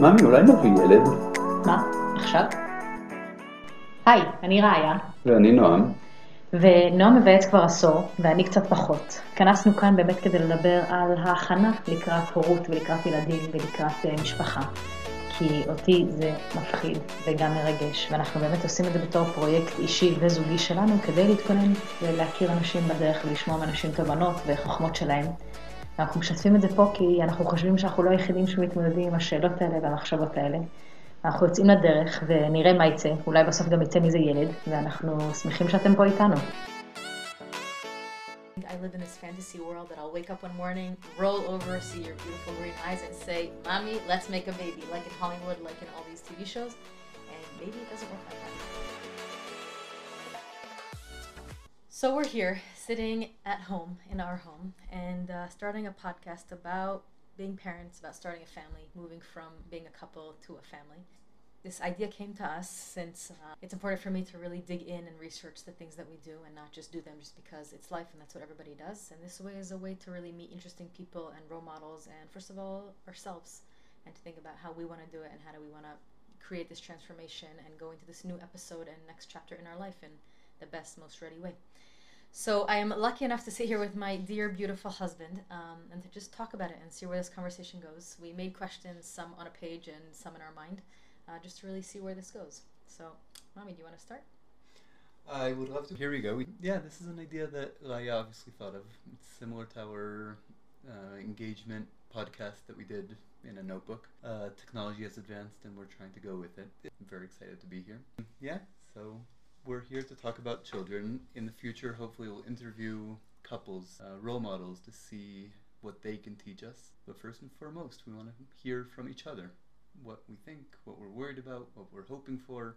ממי, אולי נביא ילד? מה? עכשיו? היי, אני ראיה, ואני נועם. ונועם מבייץ כבר עשור, ואני קצת פחות. התכנסנו כאן באמת כדי לדבר על ההכנה לקראת הורות ולקראת ילדים ולקראת אה, משפחה. כי אותי זה מפחיד וגם מרגש, ואנחנו באמת עושים את זה בתור פרויקט אישי וזוגי שלנו כדי להתכונן ולהכיר אנשים בדרך ולשמוע מאנשים תובנות וחוכמות שלהם. ואנחנו משתפים את זה פה כי אנחנו חושבים שאנחנו לא היחידים שמתמודדים עם השאלות האלה והמחשבות האלה. אנחנו יוצאים לדרך ונראה מה יצא, אולי בסוף גם יצא מזה ילד, ואנחנו שמחים שאתם פה איתנו. I live in this fantasy world that I'll wake up one morning, roll over, see your beautiful green eyes, and say, Mommy, let's make a baby, like in Hollywood, like in all these TV shows. And maybe it doesn't work like that. So we're here, sitting at home, in our home, and uh, starting a podcast about being parents, about starting a family, moving from being a couple to a family. This idea came to us since uh, it's important for me to really dig in and research the things that we do and not just do them just because it's life and that's what everybody does. And this way is a way to really meet interesting people and role models, and first of all, ourselves, and to think about how we want to do it and how do we want to create this transformation and go into this new episode and next chapter in our life in the best, most ready way. So I am lucky enough to sit here with my dear, beautiful husband um, and to just talk about it and see where this conversation goes. We made questions, some on a page and some in our mind, uh, just to really see where this goes. So, mommy, do you want to start? I would love to. Here we go. Yeah, this is an idea that I obviously thought of. It's similar to our uh, engagement podcast that we did in a notebook. Uh, technology has advanced and we're trying to go with it. I'm very excited to be here. Yeah, so we're here to talk about children. In the future, hopefully, we'll interview couples, uh, role models to see what they can teach us. But first and foremost, we want to hear from each other what we think, what we're worried about, what we're hoping for,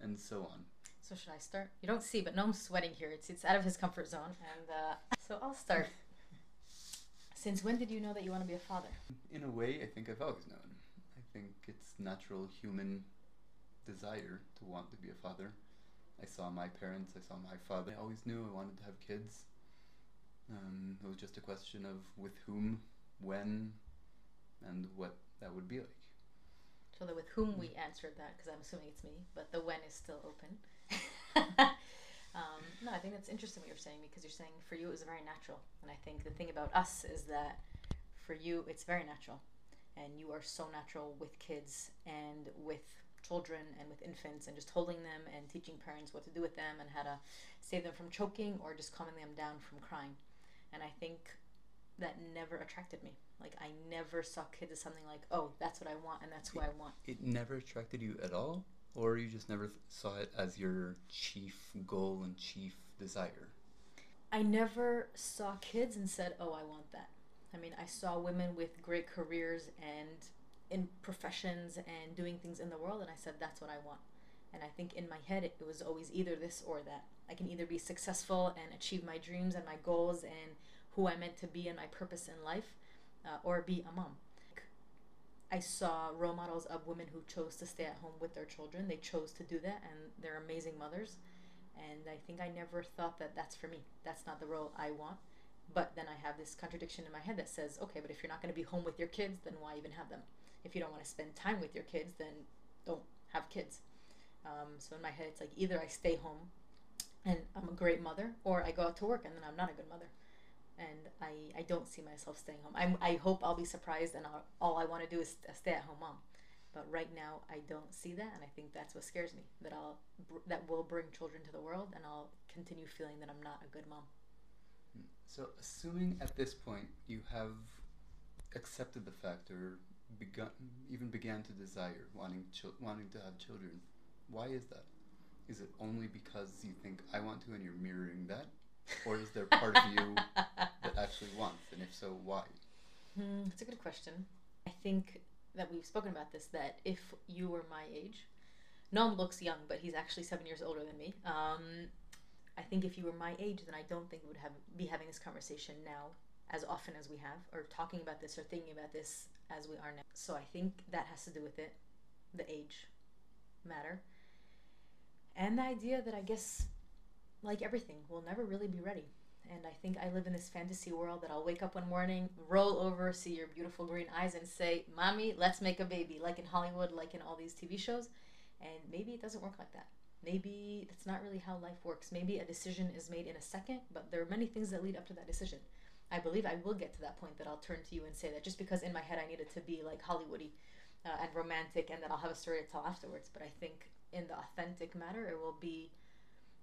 and so on. So should I start? You don't see, but Noam's sweating here. It's it's out of his comfort zone, and uh, so I'll start. Since when did you know that you want to be a father? In a way, I think I've always known. I think it's natural human desire to want to be a father. I saw my parents, I saw my father. I always knew I wanted to have kids. Um, it was just a question of with whom, when, and what that would be like. So the with whom we answered that because I'm assuming it's me, but the when is still open. um, no, I think that's interesting what you're saying because you're saying for you it was very natural, and I think the thing about us is that for you it's very natural, and you are so natural with kids and with children and with infants and just holding them and teaching parents what to do with them and how to save them from choking or just calming them down from crying. And I think that never attracted me. Like I never saw kids as something like, oh, that's what I want and that's who I want. It never attracted you at all, or you just never th- saw it as your chief goal and chief desire. I never saw kids and said, oh, I want that. I mean, I saw women with great careers and in professions and doing things in the world, and I said, that's what I want. And I think in my head, it, it was always either this or that. I can either be successful and achieve my dreams and my goals and who I'm meant to be and my purpose in life, uh, or be a mom. I saw role models of women who chose to stay at home with their children. They chose to do that, and they're amazing mothers. And I think I never thought that that's for me. That's not the role I want. But then I have this contradiction in my head that says, okay, but if you're not going to be home with your kids, then why even have them? If you don't want to spend time with your kids, then don't have kids. Um, so in my head, it's like either I stay home and I'm a great mother, or I go out to work and then I'm not a good mother. And I, I don't see myself staying home. I'm, I hope I'll be surprised and I'll, all I want to do is a stay at home mom. But right now, I don't see that, and I think that's what scares me. That I'll that will bring children to the world, and I'll continue feeling that I'm not a good mom. So, assuming at this point you have accepted the fact or begun, even began to desire wanting wanting to have children, why is that? Is it only because you think I want to and you're mirroring that, or is there part of you that actually wants, and if so, why? Hmm, that's a good question. I think that we've spoken about this. That if you were my age, Noam looks young, but he's actually seven years older than me. Um, I think if you were my age, then I don't think we would have be having this conversation now as often as we have, or talking about this or thinking about this as we are now. So I think that has to do with it, the age matter, and the idea that I guess, like everything, we'll never really be ready. And I think I live in this fantasy world that I'll wake up one morning, roll over, see your beautiful green eyes, and say, Mommy, let's make a baby, like in Hollywood, like in all these TV shows. And maybe it doesn't work like that. Maybe that's not really how life works. Maybe a decision is made in a second, but there are many things that lead up to that decision. I believe I will get to that point that I'll turn to you and say that just because in my head I need it to be like Hollywoody uh, and romantic and then I'll have a story to tell afterwards. But I think in the authentic matter, it will be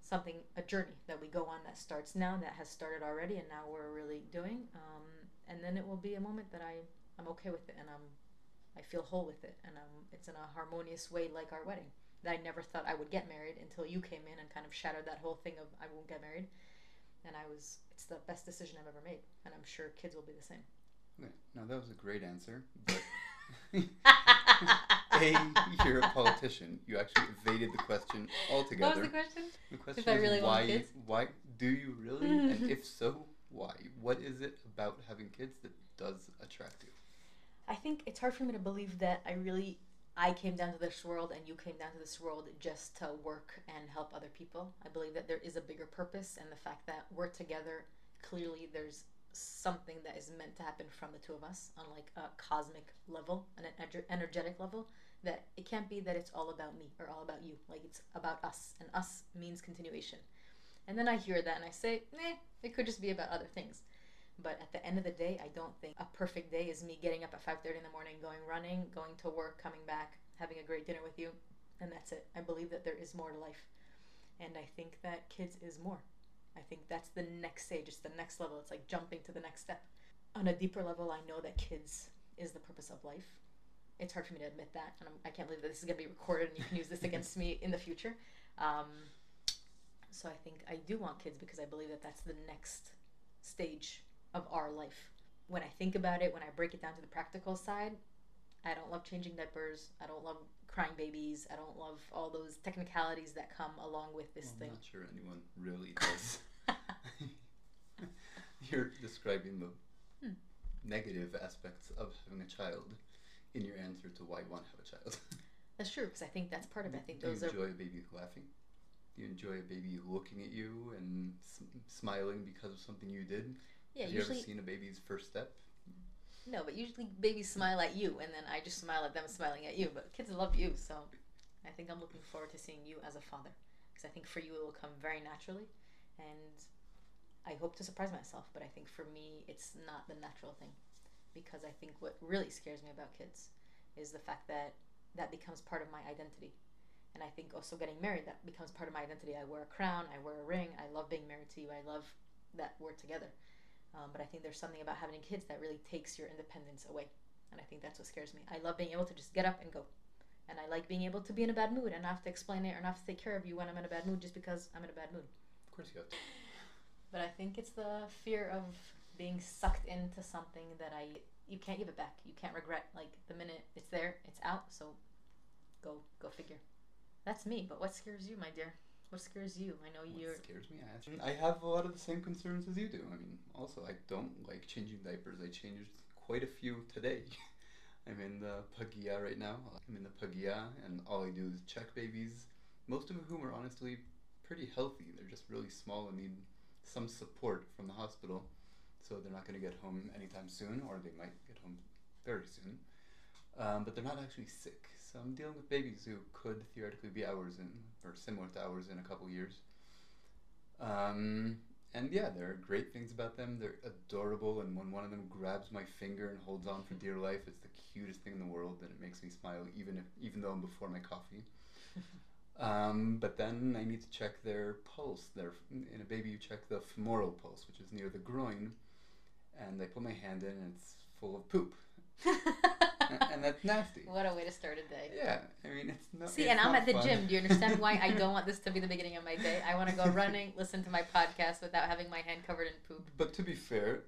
something, a journey that we go on that starts now, that has started already, and now we're really doing. Um, and then it will be a moment that I, I'm okay with it and I'm, I feel whole with it. And um, it's in a harmonious way like our wedding. That I never thought I would get married until you came in and kind of shattered that whole thing of I won't get married. And I was, it's the best decision I've ever made. And I'm sure kids will be the same. Okay, now that was a great answer, but A, you're a politician. You actually evaded the question altogether. What was the question? The question If I is really want why? kids? Why do you really? and if so, why? What is it about having kids that does attract you? I think it's hard for me to believe that I really I came down to this world and you came down to this world just to work and help other people. I believe that there is a bigger purpose and the fact that we're together clearly there's something that is meant to happen from the two of us on like a cosmic level, an energetic level that it can't be that it's all about me or all about you. Like it's about us and us means continuation. And then I hear that and I say, "Nah, it could just be about other things." But at the end of the day, I don't think a perfect day is me getting up at 5:30 in the morning, going running, going to work, coming back, having a great dinner with you, and that's it. I believe that there is more to life. And I think that kids is more. I think that's the next stage, it's the next level. It's like jumping to the next step. On a deeper level, I know that kids is the purpose of life. It's hard for me to admit that, and I'm, I can't believe that this is going to be recorded and you can use this against me in the future. Um, so I think I do want kids because I believe that that's the next stage of our life. When I think about it, when I break it down to the practical side, I don't love changing diapers. I don't love crying babies. I don't love all those technicalities that come along with this Well, thing. I'm not sure anyone really does. You're describing the Hmm. negative aspects of having a child in your answer to why you want to have a child. That's true because I think that's part of it. I think Do those you are enjoy a baby laughing? Do you enjoy a baby looking at you and smiling because of something you did? Yeah. Have you Usually ever seen a baby's first step? no, but usually babies smile at you, and then I just smile at them smiling at you. But kids love you, so I think I'm looking forward to seeing you as a father because I think for you it will come very naturally, and I hope to surprise myself. But I think for me it's not the natural thing because I think what really scares me about kids is the fact that that becomes part of my identity. And I think also getting married, that becomes part of my identity. I wear a crown, I wear a ring, I love being married to you, I love that we're together. Um, but I think there's something about having kids that really takes your independence away. And I think that's what scares me. I love being able to just get up and go. And I like being able to be in a bad mood and not have to explain it or not have to take care of you when I'm in a bad mood just because I'm in a bad mood. Of course you have to. But I think it's the fear of being sucked into something that I you can't give it back. You can't regret. Like the minute it's there, it's out. So go go figure. That's me. But what scares you, my dear? What scares you? I know What you're. scares me? I have a lot of the same concerns as you do. I mean, also, I don't like changing diapers. I changed quite a few today. I'm in the Pagia right now. I'm in the Pagia, and all I do is check babies, most of whom are honestly pretty healthy. They're just really small and need some support from the hospital. So they're not going to get home anytime soon, or they might get home very soon. Um, but they're not actually sick. So I'm dealing with babies who could theoretically be ours in, or similar to ours in a couple years. Um, and yeah, there are great things about them. They're adorable, and when one of them grabs my finger and holds on for dear life, it's the cutest thing in the world, and it makes me smile even if even though I'm before my coffee. Um, but then I need to check their pulse. Their in a baby, you check the femoral pulse, which is near the groin, and I put my hand in, and it's full of poop, and, and that's nasty. what a way to start a day. Yeah, I mean it's not. See, it's and I'm not at the fun. gym. Do you understand why I don't want this to be the beginning of my day? I want to go running, listen to my podcast without having my hand covered in poop. But to be fair,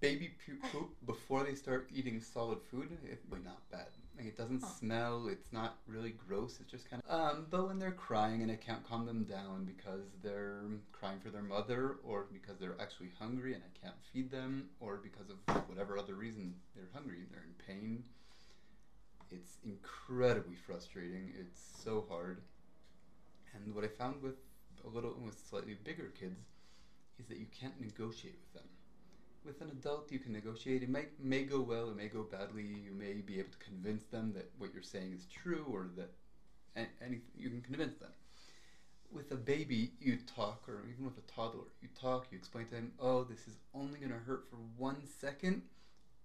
baby pu- poop before they start eating solid food, it's really not bad. Like it doesn't Huh. smell. It's not really gross. It's just kind of. Um, but when they're crying and I can't calm them down because they're crying for their mother, or because they're actually hungry and I can't feed them, or because of whatever other reason they're hungry, they're in pain. It's incredibly frustrating. It's so hard. And what I found with a little with slightly bigger kids is that you can't negotiate with them. With an adult, you can negotiate. It may, may go well, it may go badly. You may be able to convince them that what you're saying is true or that a- any, you can convince them. With a baby, you talk, or even with a toddler, you talk, you explain to them, oh, this is only going to hurt for one second,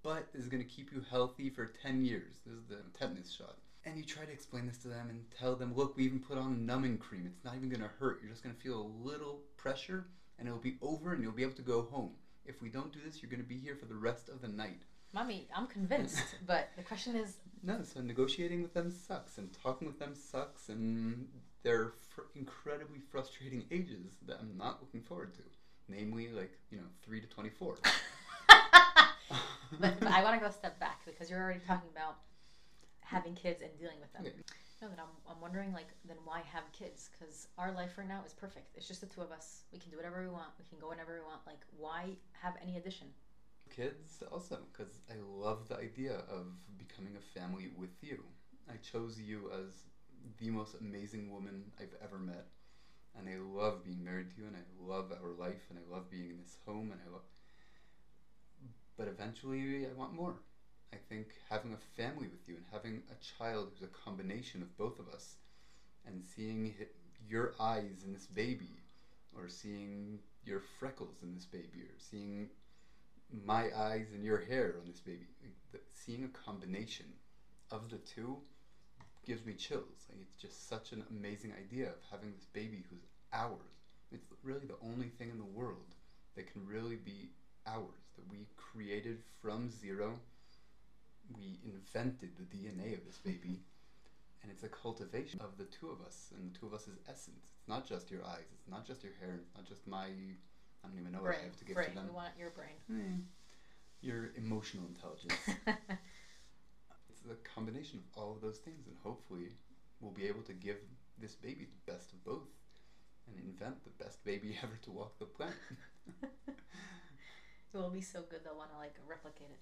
but this is going to keep you healthy for 10 years. This is the tetanus shot. And you try to explain this to them and tell them, look, we even put on numbing cream. It's not even going to hurt. You're just going to feel a little pressure and it'll be over and you'll be able to go home. If we don't do this, you're going to be here for the rest of the night. Mommy, I'm convinced, but the question is, No, so negotiating with them sucks and talking with them sucks and they're fr- incredibly frustrating ages that I'm not looking forward to. Namely, like, you know, 3 to 24. but, but I want to go a step back because you're already talking about having kids and dealing with them. Okay. No, then I'm, I'm wondering like then why have kids? Because our life right now is perfect. It's just the two of us. We can do whatever we want. We can go whenever we want. Like why have any addition? kids awesome. because I love the idea of becoming a family with you. I chose you as the most amazing woman I've ever met, and I love being married to you, and I love our life, and I love being in this home, and I love. But eventually, I want more. I think having a family with you and having a child who's a combination of both of us, and seeing your eyes in this baby, or seeing your freckles in this baby, or seeing my eyes and your hair on this baby. Seeing a combination of the two gives me chills. Like, it's just such an amazing idea of having this baby who's ours. It's really the only thing in the world that can really be ours, that we created from zero. We invented the DNA of this baby, and it's a cultivation of the two of us and the two of us' essence. It's not just your eyes, it's not just your hair, it's not just my. I don't even know what I have to give brain. to them. We want your brain. Hmm. Your emotional intelligence. it's a combination of all of those things, and hopefully, we'll be able to give this baby the best of both and invent the best baby ever to walk the planet. It will be so good they'll want to like replicate it.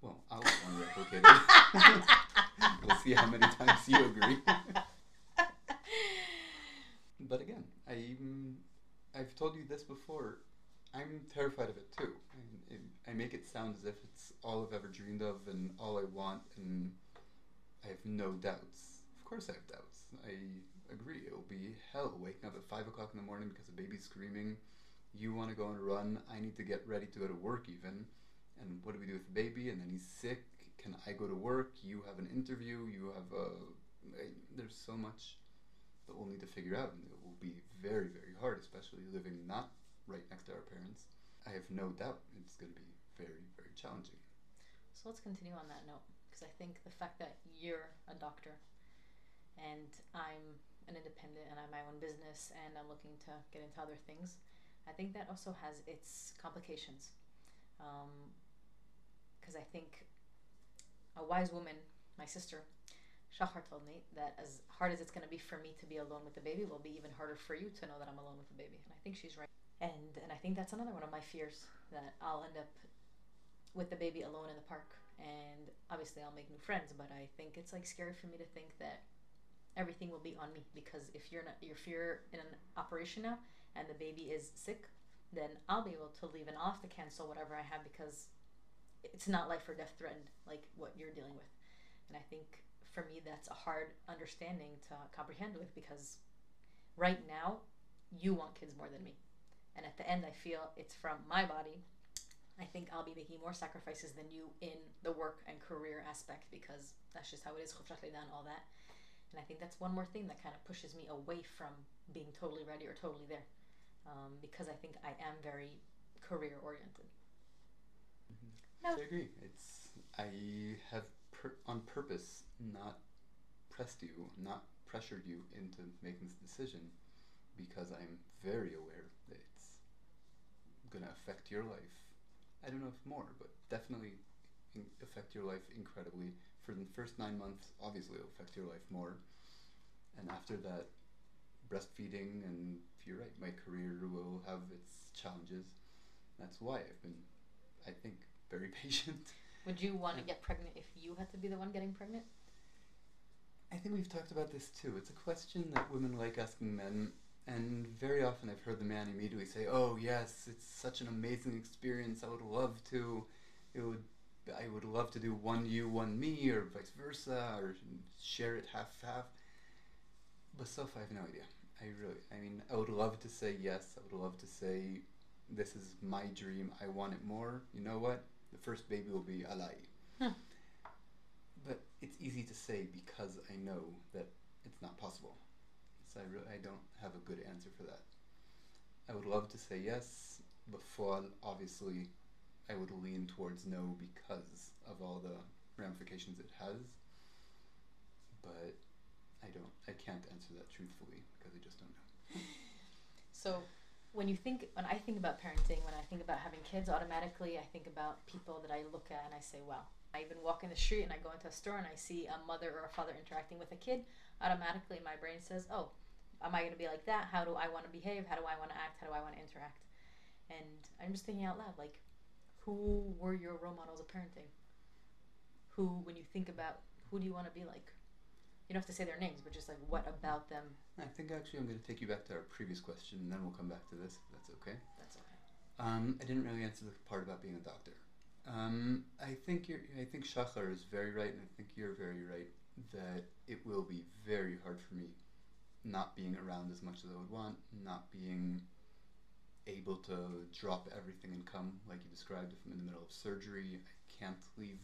well, I'll want to replicate it. we'll see how many times you agree. but again, I I've told you this before. I'm terrified of it too. I, I make it sound as if it's all I've ever dreamed of and all I want, and I have no doubts. Of course, I have doubts. I agree. It will be hell waking up at five o'clock in the morning because the baby's screaming. You want to go on a run. I need to get ready to go to work even. And what do we do with the baby? And then he's sick. Can I go to work? You have an interview. You have a. There's so much that we'll need to figure out, and it will be very, very hard, especially living not right next to our parents. I have no doubt it's going to be very, very challenging. So let's continue on that note because I think the fact that you're a doctor and I'm an independent and I have my own business and I'm looking to get into other things, I think that also has its complications. Um, because I think a wise woman, my sister, Shachar told me that as hard as it's going to be for me to be alone with the baby, will be even harder for you to know that I'm alone with the baby. And I think she's right. And and I think that's another one of my fears that I'll end up with the baby alone in the park. And obviously I'll make new friends, but I think it's like scary for me to think that everything will be on me because if you're not if you're in an operation now and the baby is sick, then I'll be able to leave and have to cancel whatever I have because it's not life or death threatened like what you're dealing with. And I think for me that's a hard understanding to comprehend with because right now you want kids more than me. And at the end I feel it's from my body. I think I'll be making more sacrifices than you in the work and career aspect because that's just how it is, and all that. And I think that's one more thing that kind of pushes me away from being totally ready or totally there. Um, because I think I am very career oriented. No. I agree. It's I have per- on purpose not pressed you, not pressured you into making this decision because I'm very aware that it's going to affect your life. I don't know if more, but definitely in- affect your life incredibly. For the first nine months, obviously, it'll affect your life more. And after that, breastfeeding, and you're right, my career will have its challenges. That's why I've been, I think, very patient. Would you want to get pregnant if you had to be the one getting pregnant? I think we've talked about this too. It's a question that women like asking men, And very often I've heard the man immediately say, "Oh yes, it's such an amazing experience. I would love to. It would. I would love to do one you, one me, or vice versa, or share it half half." But so far, I have no idea. I really, I mean, I would love to say yes. I would love to say, "This is my dream. I want it more." You know what? The first baby will be alai. Huh. But it's easy to say because I know that it's not possible. So I really, I don't have a good answer for that. I would love to say yes, but for obviously, I would lean towards no because of all the ramifications it has. But I don't, I can't answer that truthfully because I just don't know. So, when you think, when I think about parenting, when I think about having kids, automatically I think about people that I look at and I say, wow. I even walk in the street and I go into a store and I see a mother or a father interacting with a kid. Automatically, my brain says, oh, am I going to be like that? How do I want to behave? How do I want to act? How do I want to interact? And I'm just thinking out loud, like, who were your role models of parenting? Who, when you think about who do you want to be like? You don't have to say their names, but just like what about them? I think actually I'm going to take you back to our previous question and then we'll come back to this if that's okay. That's okay. Um, I didn't really answer the part about being a doctor. Um, I think you're. I think Shachar is very right, and I think you're very right that it will be very hard for me, not being around as much as I would want, not being able to drop everything and come like you described. If I'm in the middle of surgery, I can't leave.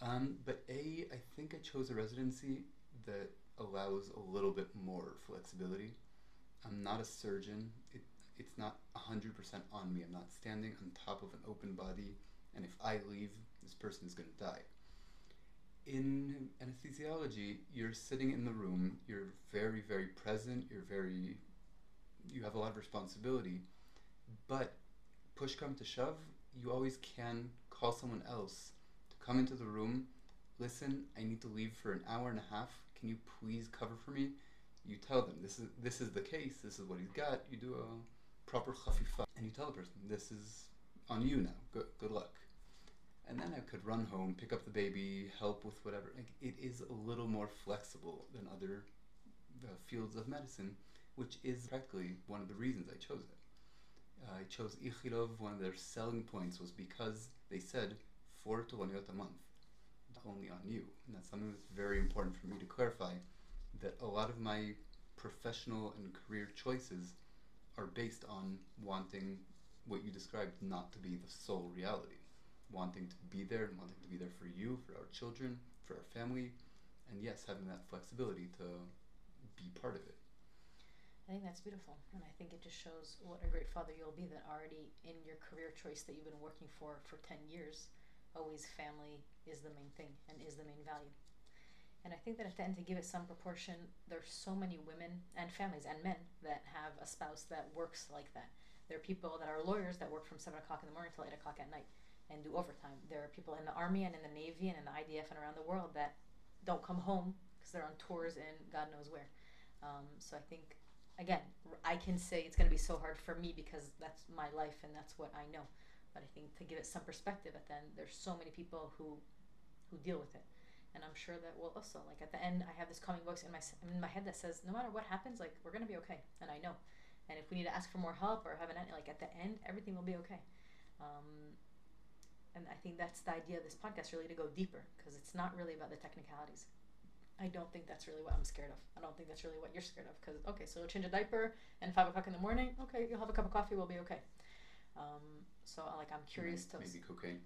Um, but a, I think I chose a residency that allows a little bit more flexibility. I'm not a surgeon. It, it's not 100% on me. I'm not standing on top of an open body and if I leave, this person is going to die. In anesthesiology, you're sitting in the room, you're very, very present, you're very, you have a lot of responsibility, but push come to shove, you always can call someone else to come into the room, listen, I need to leave for an hour and a half, can you please cover for me? You tell them, this is, this is the case, this is what he's got, you do a proper chafifa, and you tell the person, this is on you now, good, good luck and then I could run home, pick up the baby, help with whatever. Like, it is a little more flexible than other uh, fields of medicine, which is practically one of the reasons I chose it. Uh, I chose Ichilov. One of their selling points was because they said four toloniot a month, only on you, and that's something that's very important for me to clarify. That a lot of my professional and career choices are based on wanting what you described not to be the sole reality wanting to be there and wanting to be there for you, for our children, for our family, and yes, having that flexibility to be part of it. I think that's beautiful, and I think it just shows what a great father you'll be. That already in your career choice that you've been working for for ten years, always family is the main thing and is the main value. And I think that at the end, to give it some proportion, there's so many women and families and men that have a spouse that works like that. There are people that are lawyers that work from seven o'clock in the morning till eight o'clock at night and do overtime. There are people in the army and in the navy and in the IDF and around the world that don't come home because they're on tours in God knows where. Um, so I think, again, I can say it's going to be so hard for me because that's my life and that's what I know. But I think to give it some perspective, at the end, there's so many people who who deal with it, and I'm sure that will also like at the end, I have this coming books in my in my head that says no matter what happens, like we're gonna be okay, and I know. And if we need to ask for more help or have an like at the end, everything will be okay. Um, and I think that's the idea of this podcast really to go deeper because it's not really about the technicalities. I don't think that's really what I'm scared of. I don't think that's really what you're scared of because okay, so change a diaper and five o'clock in the morning. Okay, you'll have a cup of coffee. We'll be okay. Um, so like I'm curious maybe, to maybe cocaine.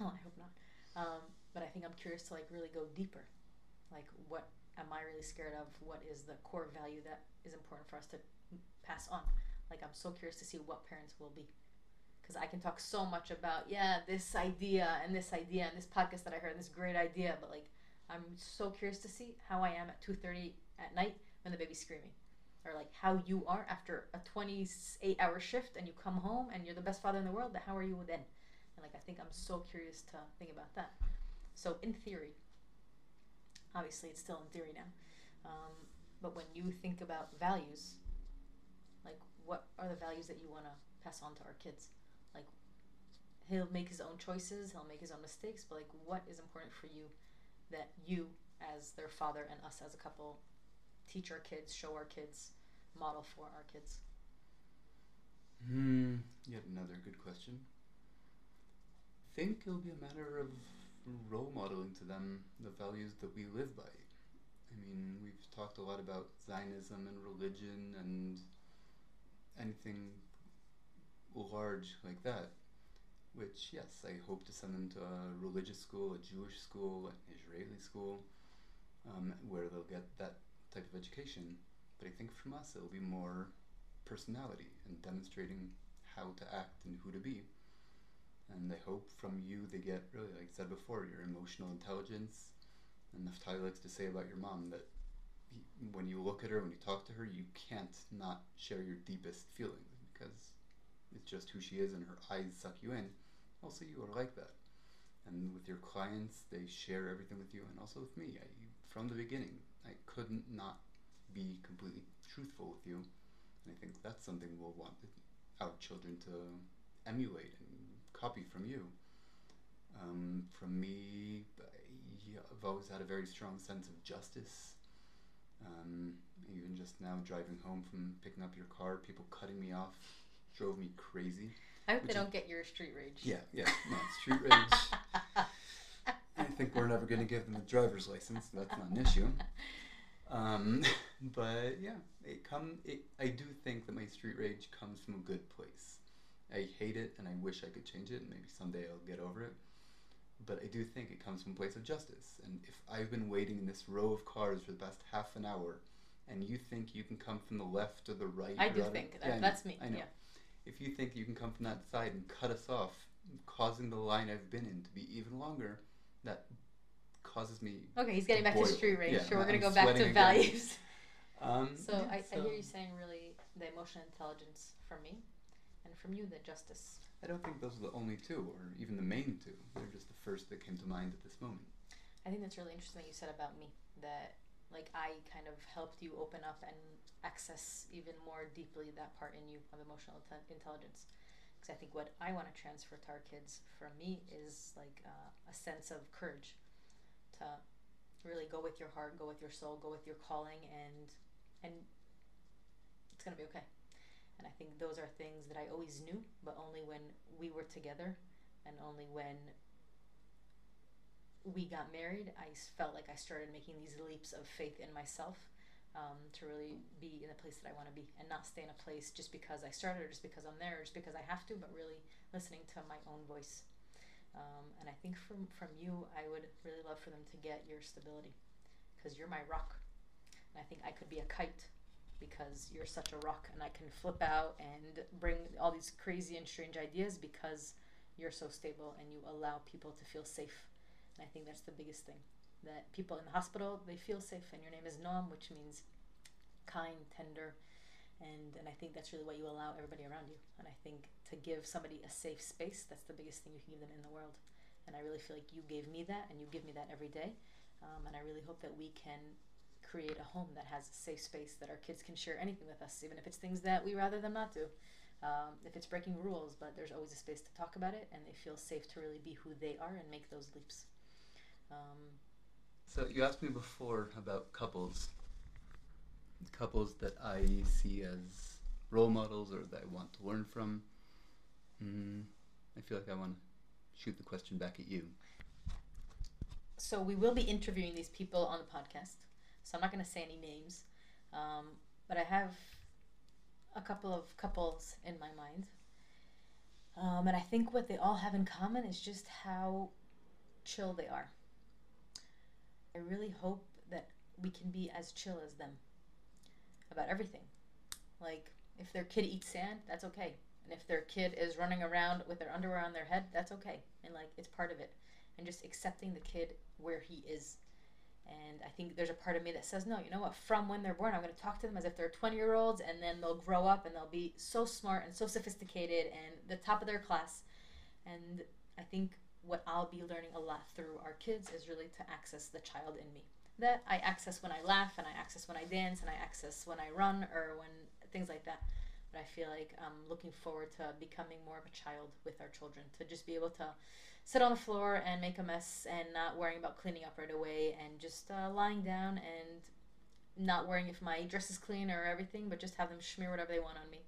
Oh, I hope not. Um, but I think I'm curious to like really go deeper. Like what am I really scared of? What is the core value that is important for us to pass on? Like I'm so curious to see what parents will be because I can talk so much about yeah this idea and this idea and this podcast that I heard this great idea, but like I'm so curious to see how I am at two thirty at night when the baby's screaming, like how you are after a twenty eight hour shift and you come home and you're the best father in the world. But how are you then? And like I think I'm so curious to think about that. So in theory, obviously it's still in theory now, um, but when you think about values, like what are the values that you want to pass on to our kids? Like he'll make his own choices, he'll make his own mistakes, but like what is important for you that you as their father and us as a couple teach our kids, show our kids, model for our kids? Hmm, yet another good question. I think it'll be a matter of role modeling to them the values that we live by. I mean, we've talked a lot about Zionism and religion and anything large like that. Which, yes, I hope to send them to a religious school, a Jewish school, an Israeli school, um, where they'll get that type of education. But I think from us, it'll be more personality and demonstrating how to act and who to be. And I hope from you they get really, like I said before, your emotional intelligence. And Naftali likes to say about your mom that he, when you look at her, when you talk to her, you can't not share your deepest feelings because it's just who she is and her eyes suck you in. Also, you are like that. And with your clients, they share everything with you, and also with me. I, from the beginning, I couldn't not be completely truthful with you. And I think that's something we'll want our children to emulate and copy from you. Um, from me, I've always had a very strong sense of justice. Um, even just now, driving home from picking up your car, people cutting me off drove me crazy. I hope they don't get your street rage. Yeah, yeah, no, street rage. I think we're never going to give them a driver's license. So that's not an issue. Um, but yeah, it come. It, I do think that my street rage comes from a good place. I hate it, and I wish I could change it, and maybe someday I'll get over it. But I do think it comes from a place of justice. And if I've been waiting in this row of cars for the past half an hour, and you think you can come from the left or the right, I do or think other- that. Yeah, That's me. I know. Yeah. If you think you can come from that side and cut us off, causing the line I've been in to be even longer, that causes me. Okay, he's getting back Boil. to street rage. Yeah, so we're I'm gonna go back to again. values. Um, So yeah, I, I hear you saying really the emotional intelligence from me, and from you the justice. I don't think those are the only two, or even the main two. They're just the first that came to mind at this moment. I think that's really interesting that you said about me that like I kind of helped you open up and access even more deeply that part in you of emotional inte- intelligence. Because I think what I want to transfer to our kids from me is like uh, a sense of courage to really go with your heart, go with your soul, go with your calling, and and it's gonna be okay. And I think those are things that I always knew, but only when we were together, and only when we got married, I felt like I started making these leaps of faith in myself um, to really be in the place that I want to be and not stay in a place just because I started or just because I'm there or just because I have to, but really listening to my own voice. Um, and I think from, from you, I would really love for them to get your stability because you're my rock. I think I could be a kite because you're such a rock and I can flip out and bring all these crazy and strange ideas because you're so stable and you allow people to feel safe. And I think that's the biggest thing. That people in the hospital they feel safe, and your name is Noam, which means kind, tender, and and I think that's really what you allow everybody around you. And I think to give somebody a safe space, that's the biggest thing you can give them in the world. And I really feel like you gave me that, and you give me that every day. Um, and I really hope that we can create a home that has a safe space that our kids can share anything with us, even if it's things that we rather them not do. Um, if it's breaking rules, but there's always a space to talk about it, and they feel safe to really be who they are and make those leaps. Um, So you asked me before about couples. Couples that I see as role models or that I want to learn from. Mm, I feel like I want to shoot the question back at you. so we will be interviewing these people on the podcast. So I'm not going to say any names, um, but I have a couple of couples in my mind, um, and I think what they all have in common is just how chill they are. I really hope that we can be as chill as them about everything. Like if their kid eats sand, that's okay. And if their kid is running around with their underwear on their head, that's okay. And like it's part of it. And just accepting the kid where he is. And I think there's a part of me that says, no, you know what? From when they're born, I'm going to talk to them as if they're 20 year olds, and then they'll grow up and they'll be so smart and so sophisticated and the top of their class. And I think what I'll be learning a lot through our kids is really to access the child in me. That I access when I laugh, and I access when I dance, and I access when I run, or when things like that. But I feel like I'm looking forward to becoming more of a child with our children, to just be able to sit on the floor and make a mess and not worrying about cleaning up right away and just uh, lying down and not worrying if my dress is clean or everything, but just have them smear whatever they want on me.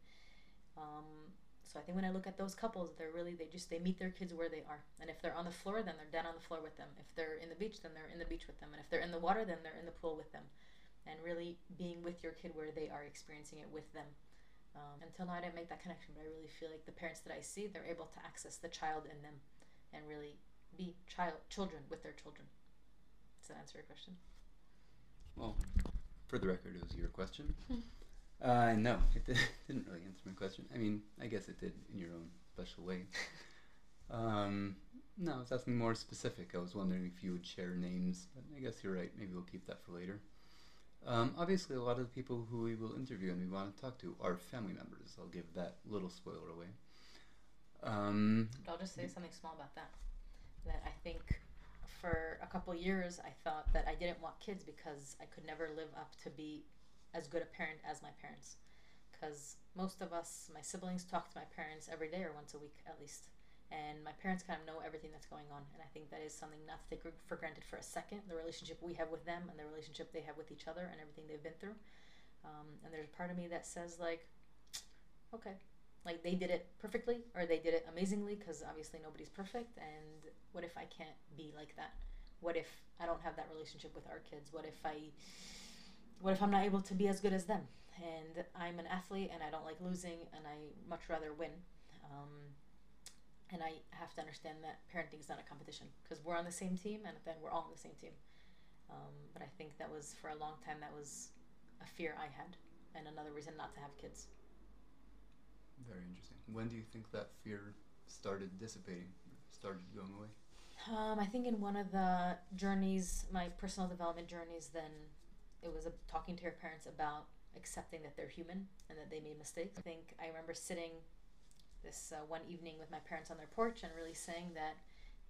Um, so I think when I look at those couples, they're really they just they meet their kids where they are, and if they're on the floor, then they're down on the floor with them. If they're in the beach, then they're in the beach with them, and if they're in the water, then they're in the pool with them, and really being with your kid where they are experiencing it with them. Um, until now, I didn't make that connection, but I really feel like the parents that I see, they're able to access the child in them, and really be child children with their children. Does that answer your question? Well, for the record, it was your question. Uh, no, it did, didn't really answer my question. I mean, I guess it did in your own special way. Um, no, I was asking more specific. I was wondering if you would share names, but I guess you're right. Maybe we'll keep that for later. Um, obviously, a lot of the people who we will interview and we want to talk to are family members. I'll give that little spoiler away. Um, I'll just say something small about that. That I think for a couple years I thought that I didn't want kids because I could never live up to be as good a parent as my parents. Because most of us, my siblings, talk to my parents every day or once a week at least. And my parents kind of know everything that's going on. And I think that is something not to take for granted for a second the relationship we have with them and the relationship they have with each other and everything they've been through. Um, and there's a part of me that says, like, okay, like they did it perfectly or they did it amazingly because obviously nobody's perfect and what if i can't be like that? What if i don't have that relationship with our kids? What if i what if i'm not able to be as good as them? And i'm an athlete and i don't like losing and i much rather win. Um, and i have to understand that parenting is not a competition because we're on the same team and then we're all on the same team. Um, but i think that was for a long time that was a fear i had and another reason not to have kids very interesting. When do you think that fear started dissipating, started going away? Um, I think in one of the journeys, my personal development journeys, then it was a, talking to your parents about accepting that they're human and that they made mistakes. I think I remember sitting this uh, one evening with my parents on their porch and really saying that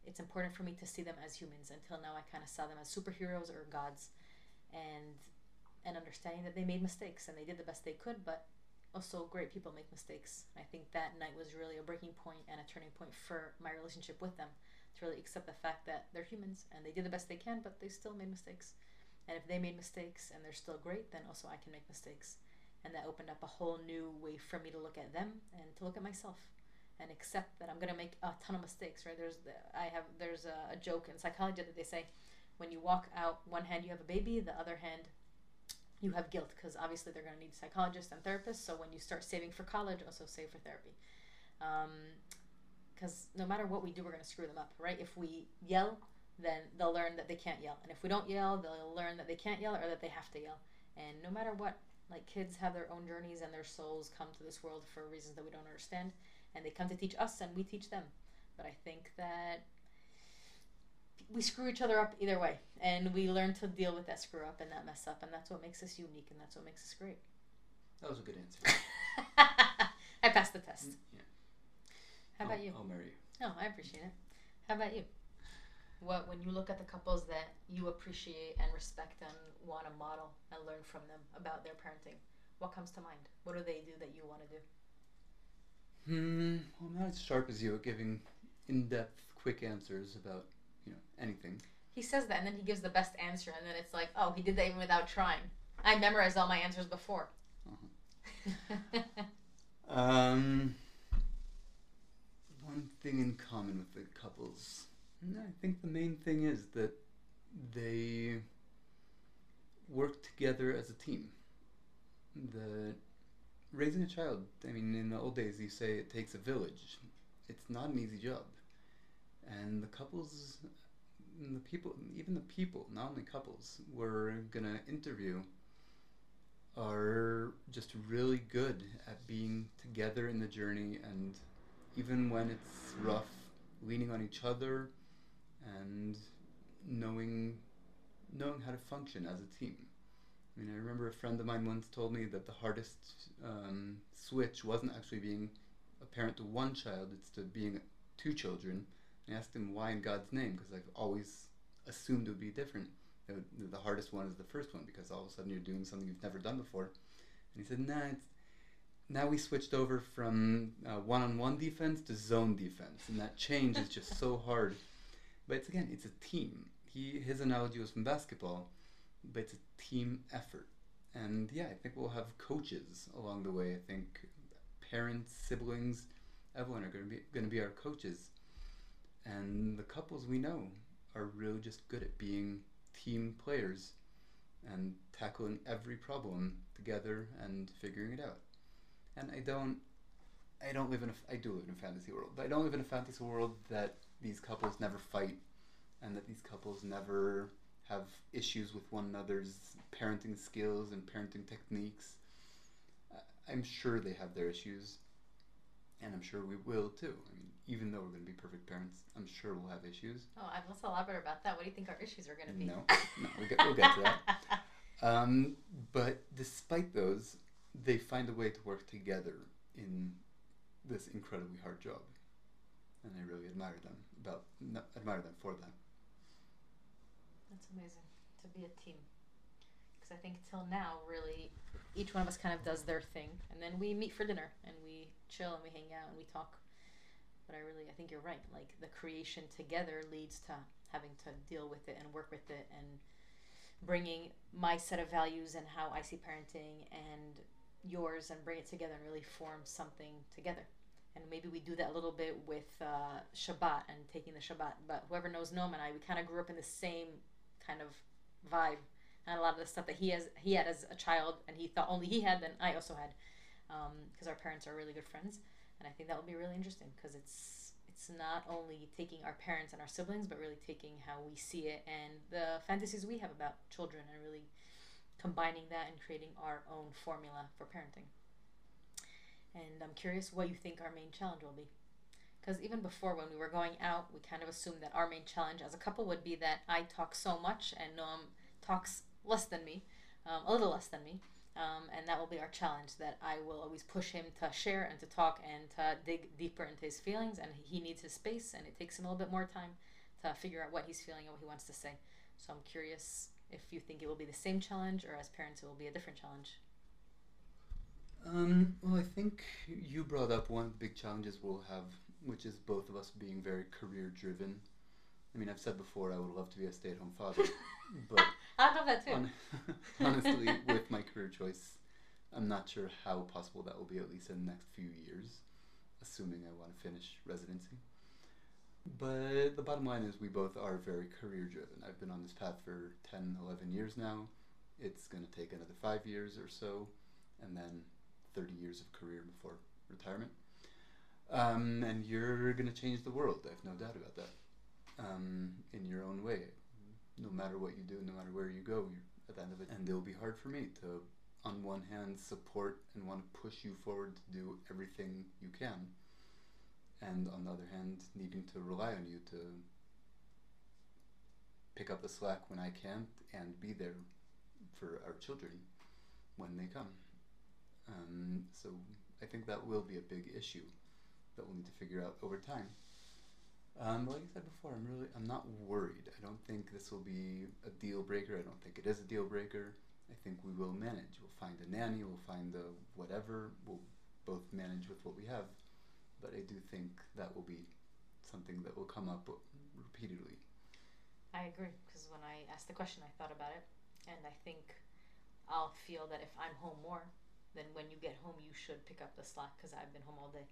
it's important for me to see them as humans. Until now, I kind of saw them as superheroes or gods, and and understanding that they made mistakes and they did the best they could, but also great people make mistakes. I think that night was really a breaking point and a turning point for my relationship with them to really accept the fact that they're humans and they did the best they can, but they still made mistakes. And if they made mistakes and they're still great, then also I can make mistakes. And that opened up a whole new way for me to look at them and to look at myself and accept that I'm gonna make a ton of mistakes. Right? There's the, I have there's a joke in psychology that they say when you walk out one hand you have a baby, the other hand you have guilt because obviously they're going to need psychologists and therapists. So when you start saving for college, also save for therapy. Because um, no matter what we do, we're going to screw them up, right? If we yell, then they'll learn that they can't yell. And if we don't yell, they'll learn that they can't yell or that they have to yell. And no matter what, like kids have their own journeys and their souls come to this world for reasons that we don't understand. And they come to teach us and we teach them. But I think that we screw each other up either way, and we learn to deal with that screw up and that mess up, and that's what makes us unique, and that's what makes us great. That was a good answer. I passed the test. Yeah. How I'll- about you? I'll marry you. No, I appreciate it. How about you? What when you look at the couples that you appreciate and respect and want to model and learn from them about their parenting, what comes to mind? What do they do that you want to do? Hmm. Well, I'm not as sharp as you at giving in-depth, quick answers about you know anything. He says that, and then he gives the best answer, and then it's like, oh, he did that even without trying. I memorized all my answers before. Um, one thing in common with the couples. I think the main thing is that they work together as a team. The raising a child. I mean, in the old days, you say it takes a village. It's not an easy job, and the couples, the people, even the people, not only couples, we're gonna interview are just really good at being together in the journey. And even when it's rough leaning on each other and knowing knowing how to function as a team. I mean i remember a friend of mine once told me that the hardest um, switch wasn't actually being a parent to one child it's to being two children i asked him why in god's name because i've always assumed it would be different would- the hardest one is the first one because all of a sudden you're doing something you've never done before. And he said, "Nah, now we switched over from uh, one-on-one defense to zone defense, and that change is just so hard. But it's again, it's a team. He his analogy was from basketball, but it's a team effort. And yeah, I think we'll have coaches along the way. I think parents, siblings, everyone are going to be going to be our coaches. And the couples we know are really just good at being team players and tackling every problem together and figuring it out. And I don't I don't live in a I do live in a fantasy world, but I don't live in a fantasy world that these couples never fight and that these couples never have issues with one another's parenting skills and parenting techniques. I'm sure they have their issues, and I'm sure we will too. I mean, even though we're going to be perfect parents, I'm sure we'll have issues. Oh, I let's elaborate about that. What do you think our issues are going to be? No, no, we'll get, we'll get to that. Um, but despite those, they find a way to work together in this incredibly hard job, and I really admire them about no, admire them for that. That's amazing to be a team. I think till now, really, each one of us kind of does their thing, and then we meet for dinner and we chill and we hang out and we talk. But I really, I think you're right. Like the creation together leads to having to deal with it and work with it and bringing my set of values and how I see parenting and yours and bring it together and really form something together. And maybe we do that a little bit with uh, Shabbat and taking the Shabbat. But whoever knows Noam and I, we kind of grew up in the same kind of vibe and a lot of the stuff that he has he had as a child and he thought only he had then i also had um, because our parents are really good friends and i think that will be really interesting because it's it's not only taking our parents and our siblings but really taking how we see it and the fantasies we have about children and really combining that and creating our own formula for parenting. And i'm curious what you think our main challenge will be because even before when we were going out we kind of assumed that our main challenge as a couple would be that i talk so much and noam talks less than me um, a little less than me um, and that will be our challenge that i will always push him to share and to talk and to dig deeper into his feelings and he needs his space and it takes him a little bit more time to figure out what he's feeling and what he wants to say so i'm curious if you think it will be the same challenge or as parents it will be a different challenge Um, well, I think you brought up one of the big challenges we'll have, which is both of us being very career driven. I mean, I've said before I would love to be a stay at home father, but i love that too hon- honestly, with my career choice, I'm not sure how possible that will be, at least in the next few years, assuming I want to finish residency. But the bottom line is, we both are very career driven. I've been on this path for 10, 11 years now. It's going to take another five years or so, and then 30 years of career before retirement. Um, and you're going to change the world, I have no doubt about that, um, in your own way no matter what you do, no matter where you go, you're at the end of it. And it'll be hard for me to, on one hand, support and want to push you forward to do everything you can, and on the other hand, needing to rely on you to pick up the slack when I can't and be there for our children when they come. Um, so I think that will be a big issue that we'll need to figure out over time. Um, like I said before, I'm really I'm not worried. I don't think this will be a deal breaker. I don't think it is a deal breaker. I think we will manage. We'll find a nanny. We'll find a whatever. We'll both manage with what we have. But I do think that will be something that will come up repeatedly. I agree because when I asked the question, I thought about it, and I think I'll feel that if I'm home more, then when you get home, you should pick up the slack because I've been home all day.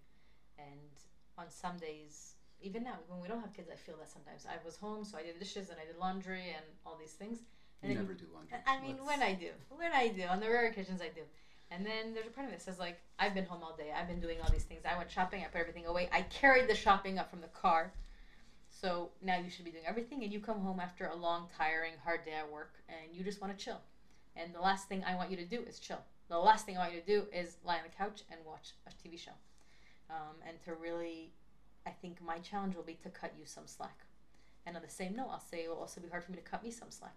And on some days, even now, when we don't have kids, I feel that sometimes I was home, so I did dishes and I did laundry and all these things. And You never do laundry. I mean, Let's- when I do, when I do, on the rare occasions I do. And then there's a part of it that says like, I've been home all day. I've been doing all these things. I went shopping. I put everything away. I carried the shopping up from the car. So now you should be doing everything, and you come home after a long, tiring, hard day at work, and you just want to chill. And the last thing I want you to do is chill. The last thing I want you to do is lie on the couch and watch a TV show. Um, and to really, I think my challenge will be to cut you some slack. And on the same note, I'll say it will also be hard for me to cut me some slack.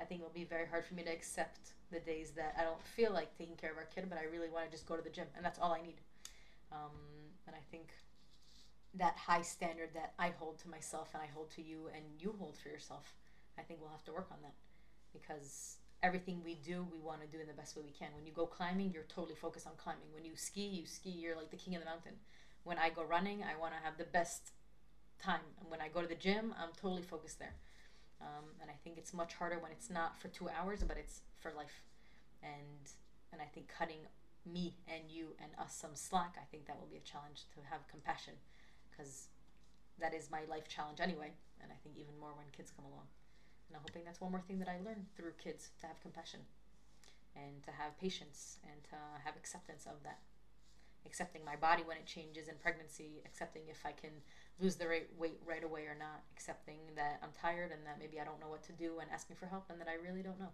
I think it will be very hard for me to accept the days that I don't feel like taking care of our kid, but I really want to just go to the gym, and that's all I need. Um, and I think that high standard that I hold to myself and I hold to you and you hold for yourself, I think we'll have to work on that because everything we do, we want to do in the best way we can. When you go climbing, you're totally focused on climbing. When you ski, you ski, you're like the king of the mountain. When I go running, I want to have the best time. And when I go to the gym, I'm totally focused there. Um, and I think it's much harder when it's not for two hours, but it's for life. and and I think cutting me and you and us some slack, I think that will be a challenge to have compassion, because that is my life challenge anyway, and I think even more when kids come along. And I'm hoping that's one more thing that I learned through kids to have compassion, and to have patience, and to have acceptance of that. Accepting my body when it changes in pregnancy, accepting if I can lose the right weight right away or not, accepting that I'm tired and that maybe I don't know what to do and asking for help and that I really don't know.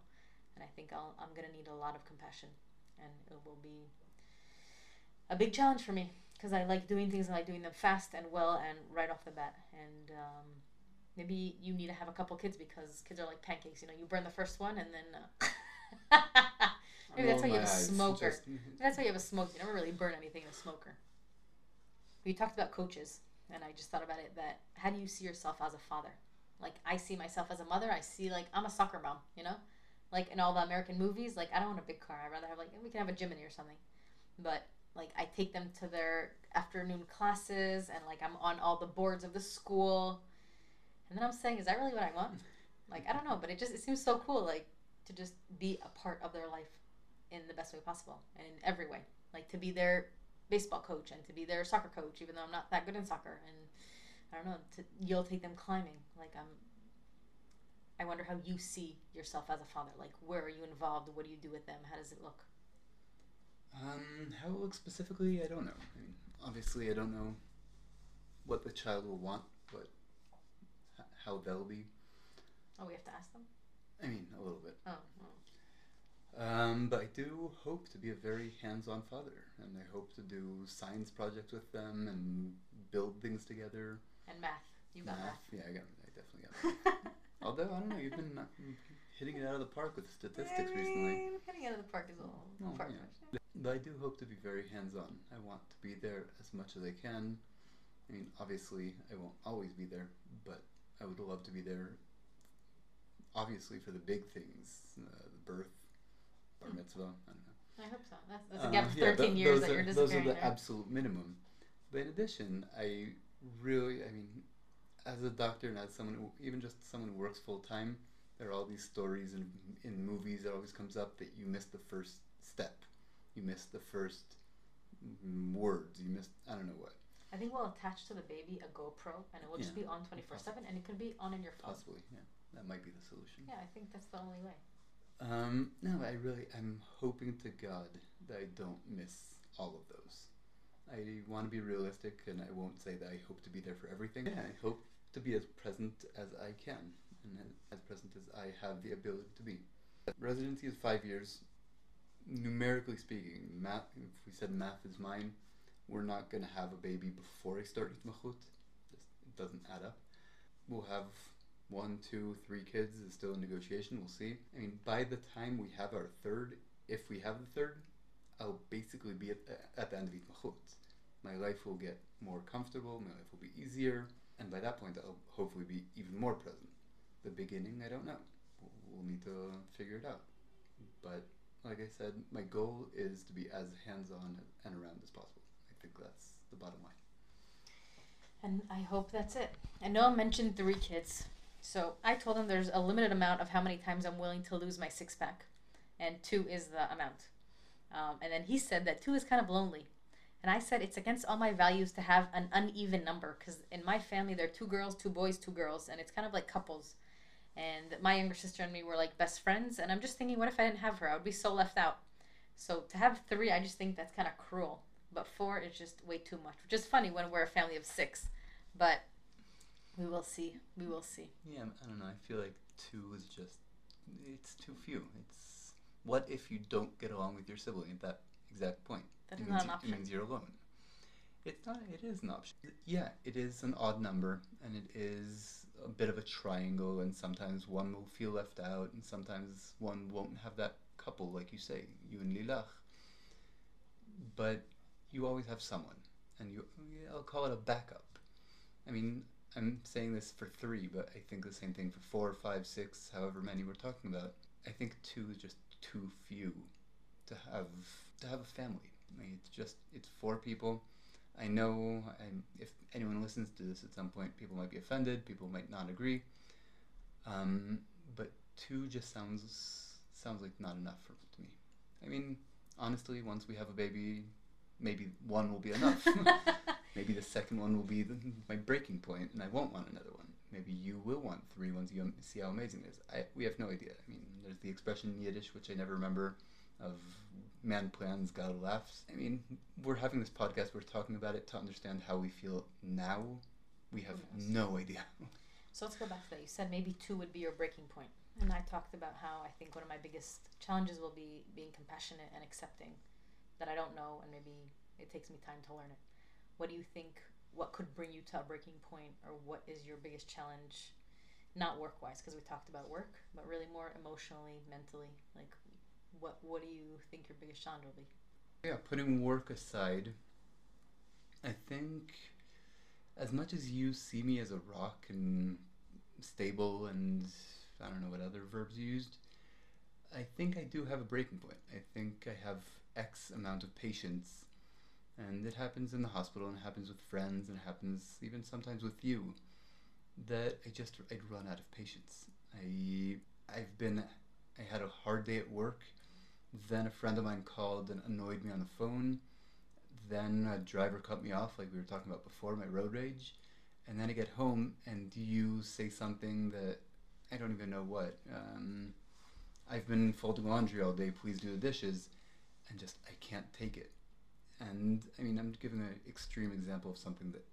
And I think I'll, I'm going to need a lot of compassion and it will be a big challenge for me because I like doing things and I like doing them fast and well and right off the bat. And um, maybe you need to have a couple kids because kids are like pancakes. You know, you burn the first one and then. Uh, maybe that's why you have a smoker. That's why you have a smoker. You never really burn anything in a smoker. We talked about coaches, and I just thought about it. That how do you see yourself as a father? Like I see myself as a mother. I see like I'm a soccer mom. You know, like in all the American movies. Like I don't want a big car. I'd rather have like we can have a Jimny or something. But like I take them to their afternoon classes, and like I'm on all the boards of the school. And then I'm saying, is that really what I want? Like I don't know, but it just it seems so cool. Like to just be a part of their life in the best way possible in every way. Like to be their baseball coach and to be their soccer coach, even though I'm not that good in soccer. And I don't know, to, you'll take them climbing. Like I'm. I wonder how you see yourself as a father. Like where are you involved? What do you do with them? How does it look? Um, how it looks specifically, I don't know. I mean, obviously, I don't know what the child will want, but how they'll be. Oh, we have to ask them. I mean, a little bit. Oh, oh. Um, but I do hope to be a very hands-on father, and I hope to do science projects with them and build things together. and math. You got math. yeah, I got, I definitely got. Math. Although I don't know, you've been uh, hitting it out of the park with statistics recently. Getting out of the park is a little Oh, far yeah. But I do hope to be very hands-on. I want to be there as much as I can. I mean, obviously, I won't always be there, but I would love to be there. Obviously, for the big things, uh, the birth, bar mitzvah. I don't know. I hope so. That's, that's a Uh, yeah, 13 years that are, you're Those are the there. absolute minimum. But in addition, I really, I mean, as a doctor and as someone, who, even just someone who works full time, there are all these stories in, in movies that always comes up that you missed the first step, you missed the first words, you missed I don't know what, I think we'll attach to the baby a GoPro and it will just be on 24 7 and it could be on in your phone. possibly. Yeah, that might be the solution. Yeah, I think that's the only way. Um, no, I really, I'm hoping to God that I don't miss all of those. I want to be realistic, and I won't say that I hope to be there for everything. Yeah, I hope to be as present as I can, and as- present as I have the ability to be. Residency is five years. Numerically speaking, math. If we said math is mine, we're not gonna have a baby before I start Itmachut. It doesn't add up. We'll have one, two, three kids is still in negotiation. We'll see. I mean, by the time we have our third, if we have the third, I'll basically be at, at the end of Itmachut. My life will get more comfortable. My life will be easier, and by that point, I'll hopefully be even more present. The beginning, I don't know. We'll, need to figure it out. But like I said, my goal is to be as hands-on and around as possible. I think that's the bottom line. And I hope that's it. I know I mentioned three kids. So I told him there's a limited amount of how many times I'm willing to lose my six pack, and two is the amount. Um, and then he said that two is kind of lonely. And I said it's against all my values to have an uneven number because in my family there are two girls, two boys, two girls, and it's kind of like couples. And my younger sister and me were like best friends. And I'm just thinking, what if I didn't have her? I would be so left out. So to have three, I just think that's kind of cruel. But four is just way too much, which is funny when we're a family of six. But we will see. We will see. Yeah, I don't know. I feel like two is just it's too few. It's what if you don't get along with your sibling at that exact point? That is not an option. It means you're alone. It's not. It is an option. Yeah, it is an odd number, and it is a bit of a triangle. And sometimes one will feel left out, and sometimes one won't have that couple, like you say, you and Lilach. But you always have someone, and you. I'll call it a backup. I mean, I'm saying this for three, but I think the same thing for four, five, six, however many we're talking about. I think two is just too few to have to have a family. I mean, it's just it's four people. I know I'm, if anyone listens to this at some point, people might be offended. People might not agree. Um, but two just sounds sounds like not enough for to me. I mean, honestly, once we have a baby, maybe one will be enough. maybe the second one will be the, my breaking point, and I won't want another one. Maybe you will want three once you see how amazing it is. I, we have no idea. I mean, there's the expression in Yiddish, which I never remember, of man plans, God laughs. I mean, we're having this podcast, we're talking about it to understand how we feel now. We have no idea. So let's go back to that. You said maybe two would be your breaking. And I talked about how I think one of my biggest challenges will be being compassionate and accepting that I don't know and maybe it takes me time to learn it. What do you think what could bring you to a breaking point or what is your biggest challenge not work wise because we talked about work, but really more emotionally, mentally. Like what what do you think your biggest challenge will be? Yeah, putting work aside, I think as much as you see me as a rock and stable and I don't know what other verbs you used, I think I do have a breaking point. I think I have X amount of patience. And it happens in the hospital and it happens with friends and it happens even sometimes with you that I just I'd run out of patience. I I've been I had a hard day at work then a friend of mine called and annoyed me on the phone. Then a driver cut me off, like we were talking about before, my road rage. And then I get home and you say something that I don't even know what. Um, I've been folding laundry all day, please do the dishes. And just, I can't take it. And I mean, I'm giving an extreme example of something that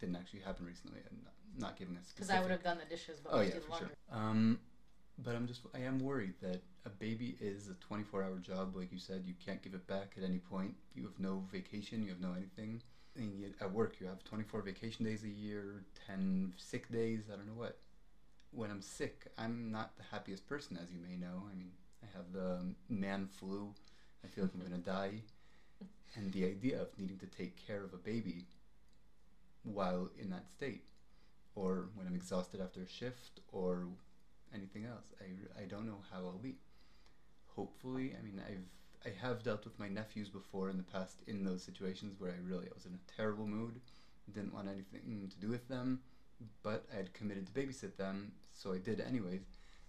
didn't actually happen recently and not, giving a Because. I would have done the dishes, but Oh we yeah, did for laundry. sure. Um, but I'm just I am worried that a baby is a 24 hour job, like you said. You can't give it back at any point. You have no vacation. You have no anything. And you, at work, you have 24 vacation days a year, 10 sick days. I don't know what. When I'm sick, I'm not the happiest person, as you may know. I mean, I have the man flu. I feel like I'm gonna die. And the idea of needing to take care of a baby while in that state, or when I'm exhausted after a shift, or anything else. I, I don't know how I'll be. Hopefully, I mean, I've I have dealt with my nephews before in the past in those situations where I really I was in a terrible mood, didn't want anything to do with them, but I had committed to babysit them, so I did anyways.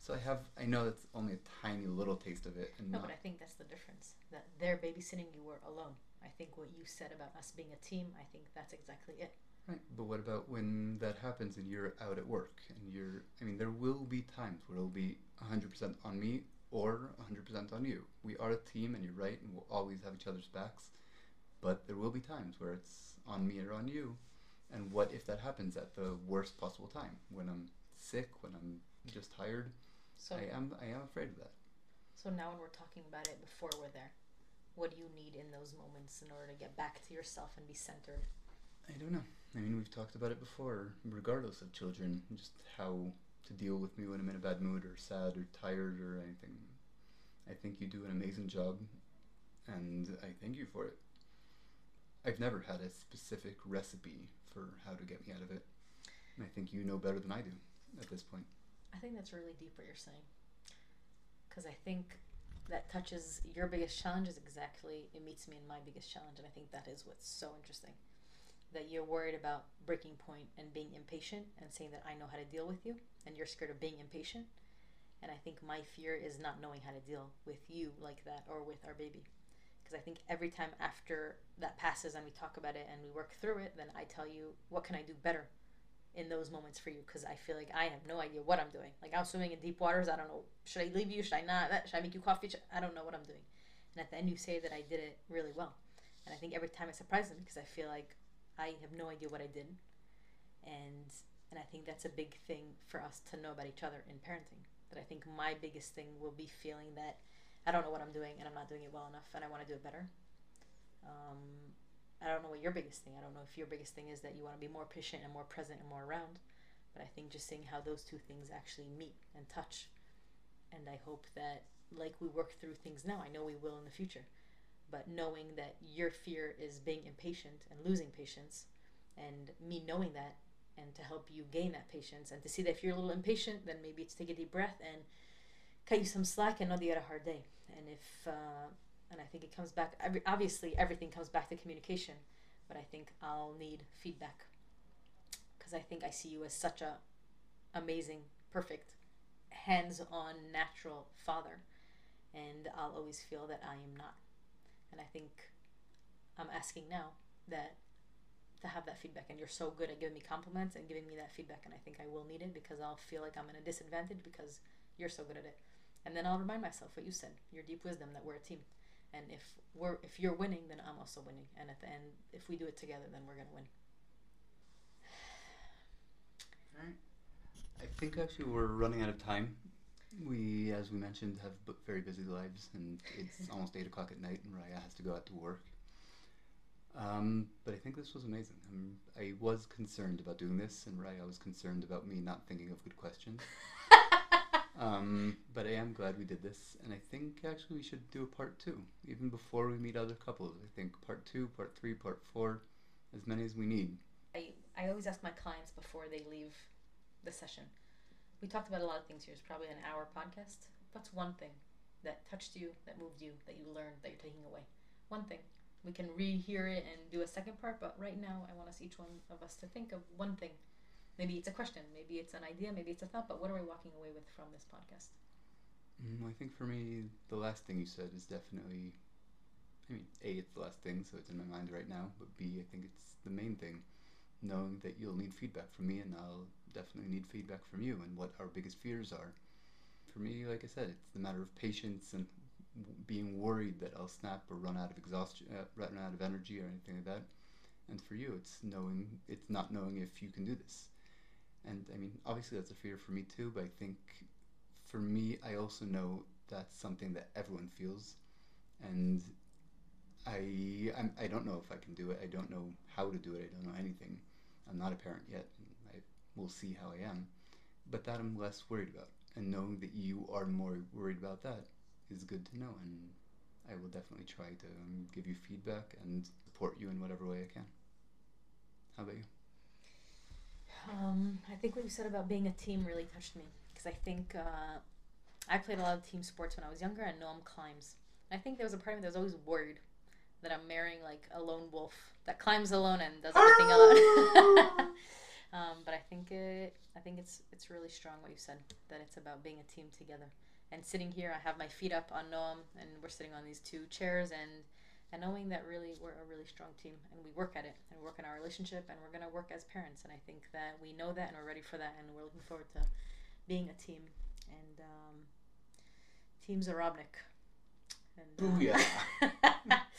So I have I know that's only a tiny little taste of it, and No, not, but I think that's the difference. That they're babysitting, you were alone. I think what you said about us being a team, I think that's exactly it. Right, but what about when that happens and you're out at work and you're, I mean, there will be times where it'll be 100% on me or 100% on you. We are a team and you're right and we'll always have each other's backs, but there will be times where it's on me or on you. And what if that happens at the worst possible time? When I'm sick, when I'm just tired? So I am I am afraid of that. so now when we're talking about it before we're there, what do you need in those moments in order to get back to yourself and be centered? I don't know. I mean, we've talked about it before, regardless of children, just how to deal with me when I'm in a bad mood or sad or tired or anything. I think you do an amazing job, and I thank you for it. I've never had a specific recipe for how to get me out of it. And I think you know better than I do at this point. I think that's really deep what you're saying. Because I think that touches your biggest challenge is exactly, it meets me in my biggest challenge. And I think that is what's so interesting. That you're worried about breaking point and being impatient and saying that I know how to deal with you and you're scared of being impatient. And I think my fear is not knowing how to deal with you like that or with our baby. Because I think every time after that passes and we talk about it and we work through it, then I tell you, what can I do better in those moments for you because I feel like I have no idea what I'm doing. Like I'm swimming in deep waters. I don't know. Should I leave you? Should I not? Should I make you coffee? I don't know what I'm doing. And at the end, you say that I did it really well. And I think every time it surprises me because I feel like I have no idea what I did. And and I think that's a big thing for us to know about each other in parenting. That I think my biggest thing will be feeling that I don't know what I'm doing and I'm not doing it well enough and I want to do it better. Um, I don't know what your biggest thing. I don't know if your biggest thing is that you want to be more patient and more present and more around. But I think just seeing how those two things actually meet and touch. And I hope that, like we work through things now, I know we will in the future. But knowing that your fear is being impatient and losing patience, and me knowing that, and to help you gain that patience, and to see that if you're a little impatient, then maybe it's take a deep breath and cut you some slack and know that you had a hard day. And if uh, and I think it comes back. every- Obviously, everything comes back to communication, but I think I'll need feedback because I think I see you as such a amazing, perfect, hands-on, natural father, and I'll always feel that I am not. And I think I'm asking now that to have that feedback and you're so good at giving me compliments and giving me that feedback and I think I will need it because I'll feel like I'm in a disadvantage because you're so good at it. And then I'll remind myself what you said, your deep wisdom that we're a team. And if we're if you're winning, then I'm also winning. And at the end, if we do it together, then we're gonna win. Alright. I think actually we're running out of time. We, as we mentioned, have very busy lives, and it's almost eight o'clock at night, and Raya has to go out to work. Um, but I think this was amazing. Um, I was concerned about doing this, and Raya was concerned about me not thinking of good questions. Um, but I am glad we did this, and I think actually we should do a part two, even before we meet other couples. I think part two, part three, part four, as many as we need. I, I always ask my clients before they leave the session. We talked about a lot of things here. It's probably an hour podcast. What's one thing that touched you, that moved you, that you learned, that you're taking away? One thing. We can rehear it and do a second part, but right now I want us each one of us to think of one thing. Maybe it's a question, maybe it's an idea, maybe it's a thought, but what are we walking away with from this podcast? Mm, I think for me, the last thing you said is definitely. I mean, A, it's the last thing, so it's in my mind right now, but B, I think it's the main thing. Knowing that you'll need feedback from me, and I'll definitely need feedback from you, and what our biggest fears are. For me, like I said, it's the matter of patience and being worried that I'll snap or run out of exhaustion, uh, run out of energy or anything like that. And for you, it's knowing, it's not knowing if you can do this. And I mean, obviously that's a fear for me too, but I think for me, I also know that's something that everyone feels, and I I'm, I don't know if I can do it. I don't know how to do it. I don't know anything. I'm not a parent yet. I will see how I am, but that I'm less worried about. And knowing that you are more worried about that is good to know, and I will definitely try to um, give you feedback and support you in whatever way I can. How about you? Um, I think what you said about being a team really touched me because I think uh, I played a lot of team sports when I was younger, and Noam climbs. I think there was a part of me that was always worried that I'm marrying like a lone wolf that climbs alone and does everything alone. um, but I think it, I think it's it's really strong what you said that it's about being a team together. And sitting here, I have my feet up on Noam, and we're sitting on these two chairs, and and knowing that really we're a really strong team, and we work at it, and work in our relationship, and we're gonna work as parents. And I think that we know that, and we're ready for that, and we're looking forward to being a team. And um, team Zarubnik. And, uh, Booyah.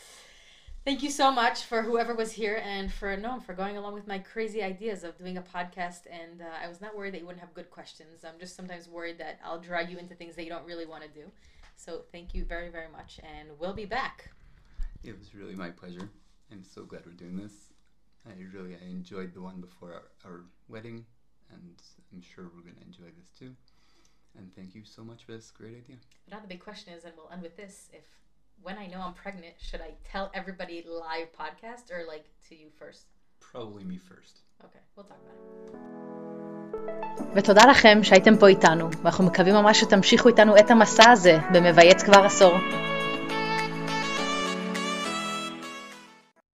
Thank you so much for whoever was here and for no for going along with my crazy ideas of doing a podcast. And uh, I was not worried that you wouldn't have good questions. I'm just sometimes worried that I'll drag you into things that you don't really want to do. So thank you very very much, and we'll be back. It was really my pleasure. I'm so glad we're doing this. I really I enjoyed the one before our, our wedding, and I'm sure we're going to enjoy this too. And thank you so much for this great idea. But now the big question is, and we'll end with this: If when I know I'm pregnant, should I tell everybody live podcast or like to you first? Probably me first. Okay, we'll talk about it. ותודה לכם שהייתם פה איתנו, ואנחנו מקווים ממש שתמשיכו איתנו את המסע הזה במבייץ כבר עשור.